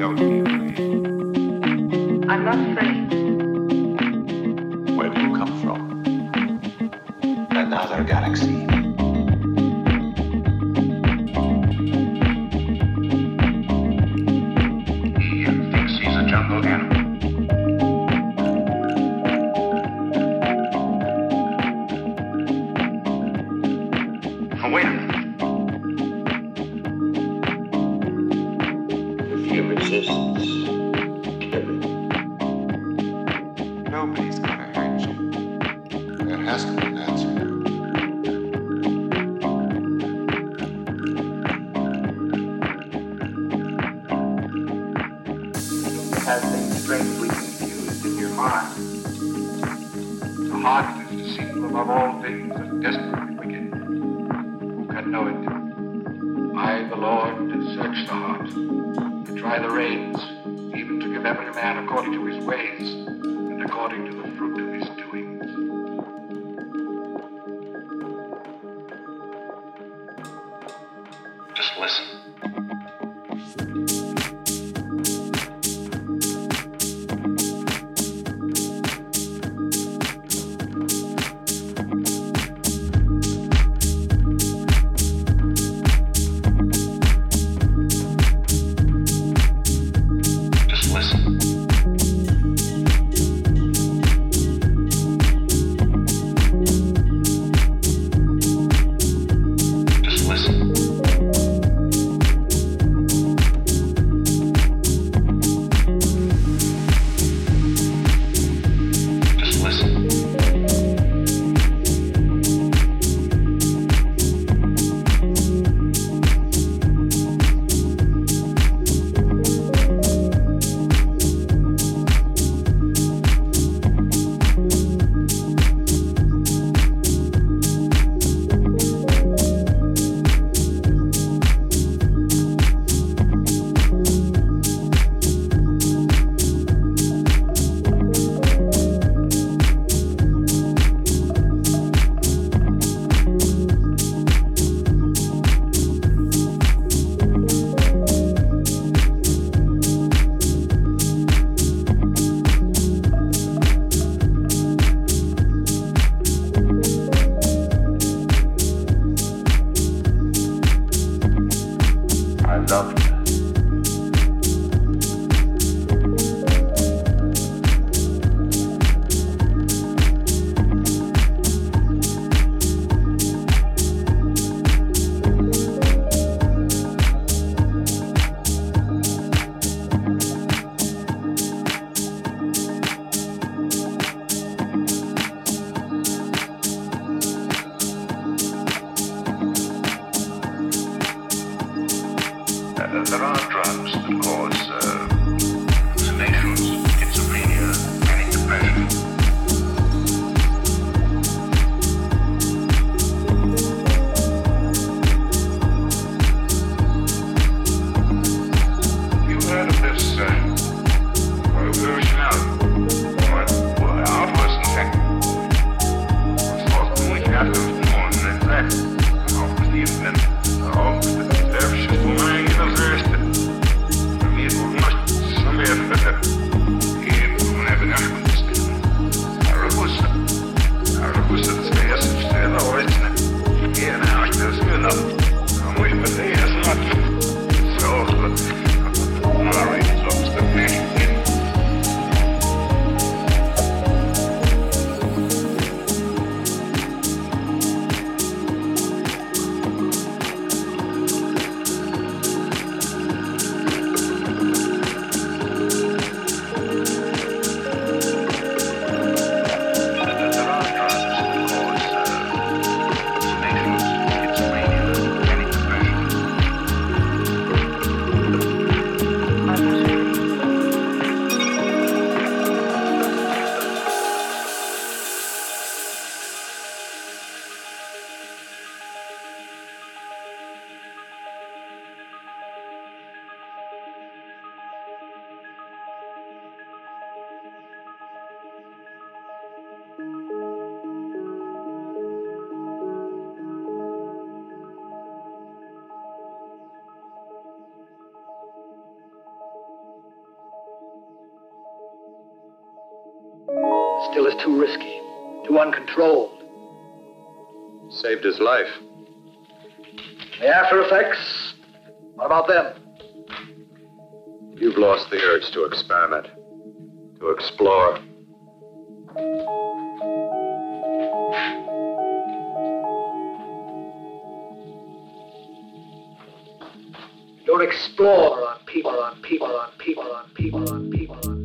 I'm not free. Where do you come from? Another galaxy. Still is too risky, too uncontrolled. Saved his life. The after effects? What about them? You've lost the urge to experiment, to explore. Don't explore on people, on people, on people, on people, on people, on people.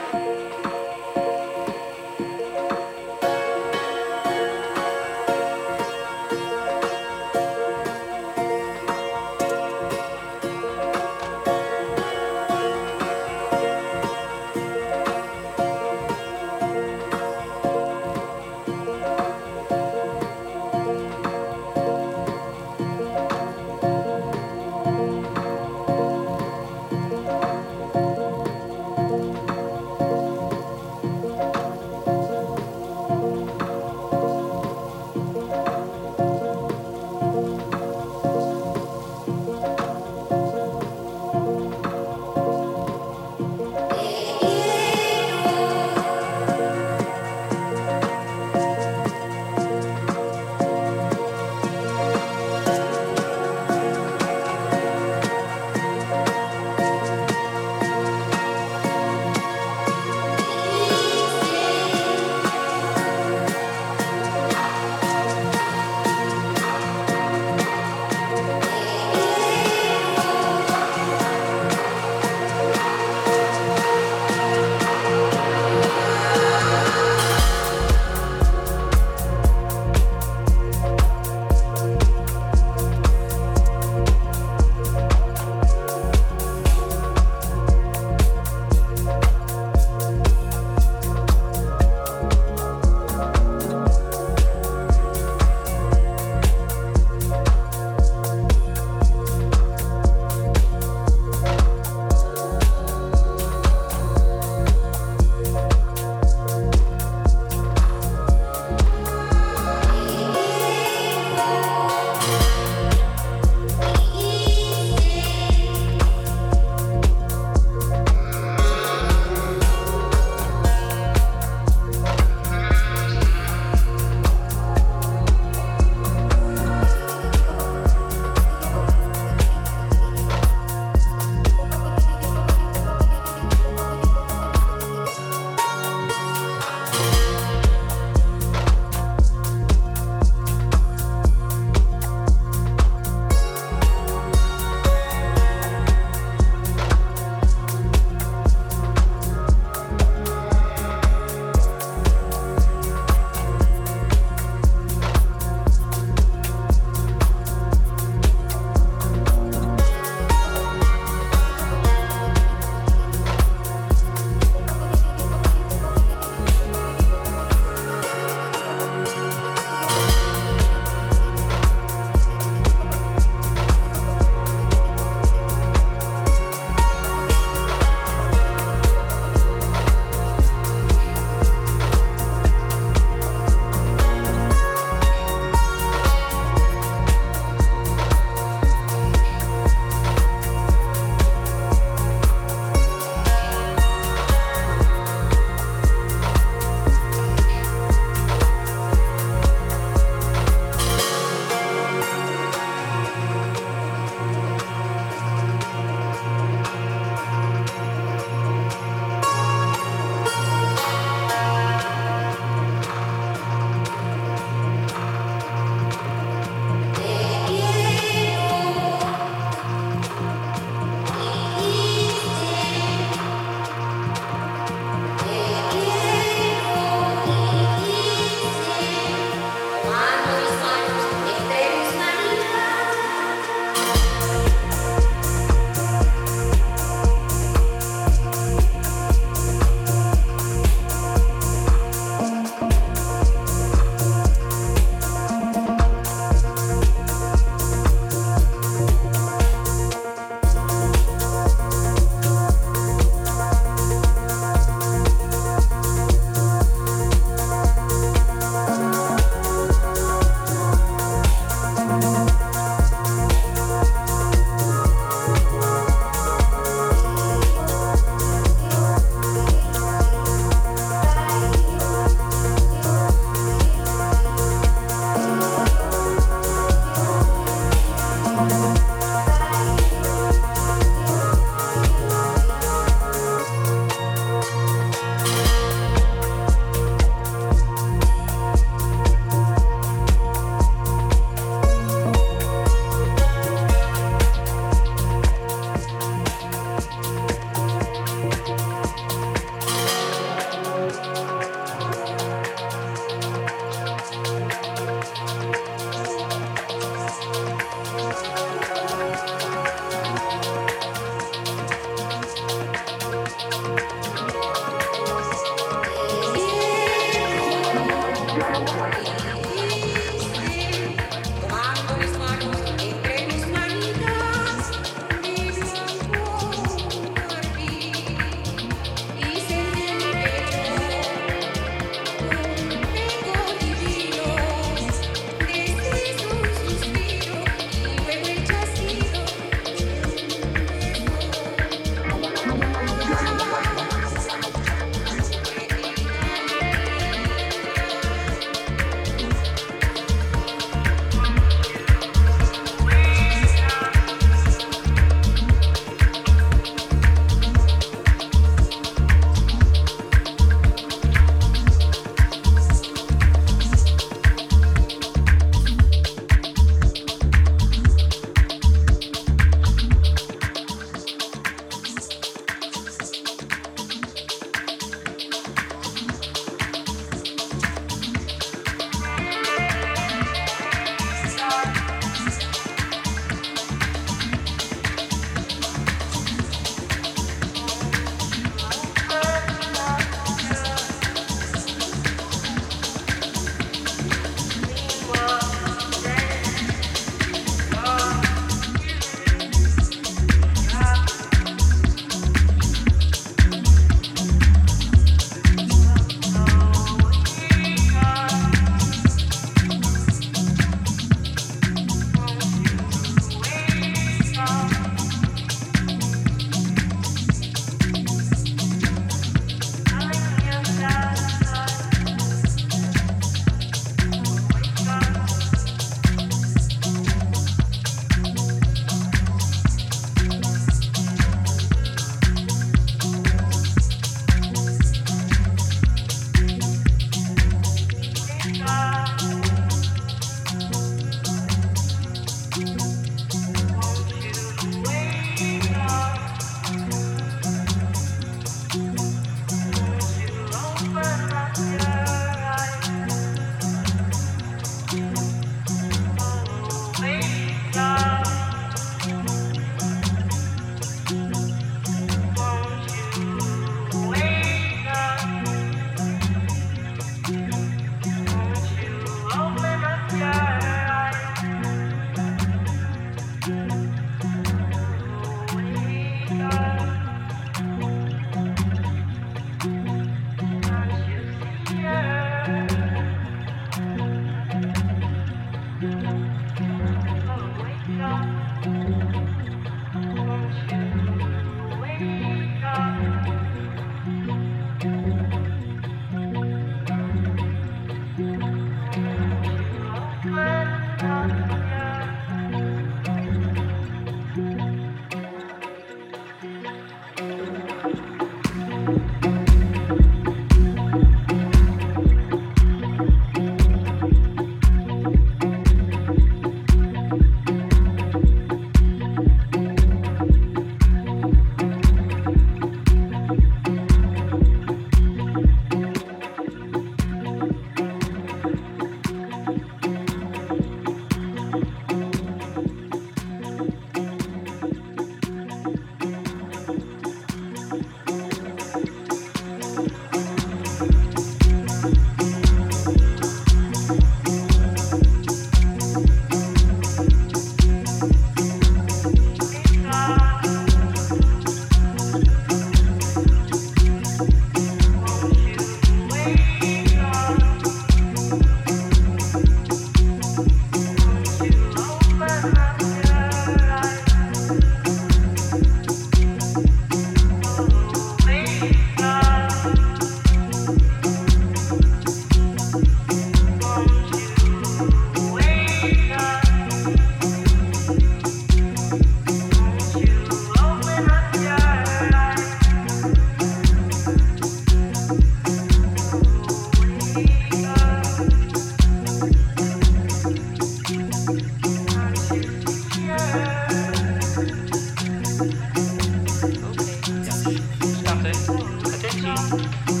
देखा